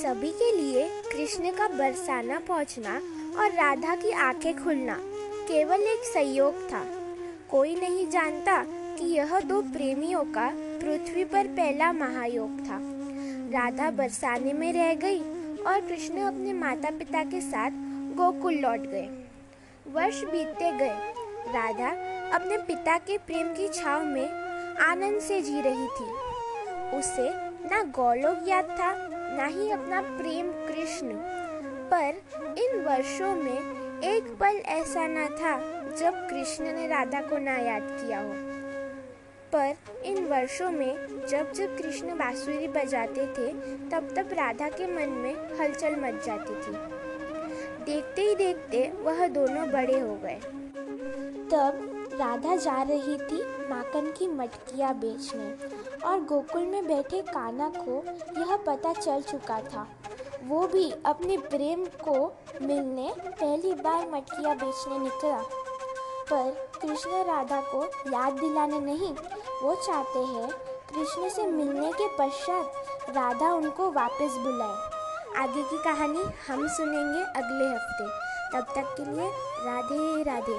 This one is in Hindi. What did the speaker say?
सभी के लिए कृष्ण का बरसाना पहुँचना और राधा की आँखें खुलना केवल एक संयोग था। कोई नहीं जानता कि यह दो प्रेमियों का पृथ्वी पर पहला महायोग था। राधा बरसाने में रह गई और कृष्ण अपने माता पिता के साथ गोकुल लौट गए। वर्ष बीतते गए। राधा अपने पिता के प्रेम की छाव में आनंद से जी रही थी। उसे ना गौलोक याद था ना ही अपना प्रेम कृष्ण। पर इन वर्षों में एक पल ऐसा न था जब कृष्ण ने राधा को ना याद किया हो। पर इन वर्षों में जब जब कृष्ण बांसुरी बजाते थे, तब तब राधा के मन में हलचल मच जाती थी। देखते ही देखते वह दोनों बड़े हो गए। तब राधा जा रही थी माखन की मटकियाँ बेचने। और गोकुल में बैठे काना को यह पता चल चुका था। वो भी अपने प्रेम को मिलने पहली बार मटकियाँ बेचने निकला। पर कृष्ण राधा को याद दिलाने नहीं, वो चाहते हैं कृष्ण से मिलने के पश्चात राधा उनको वापस बुलाए। आगे की कहानी हम सुनेंगे अगले हफ़्ते। तब तक के लिए राधे राधे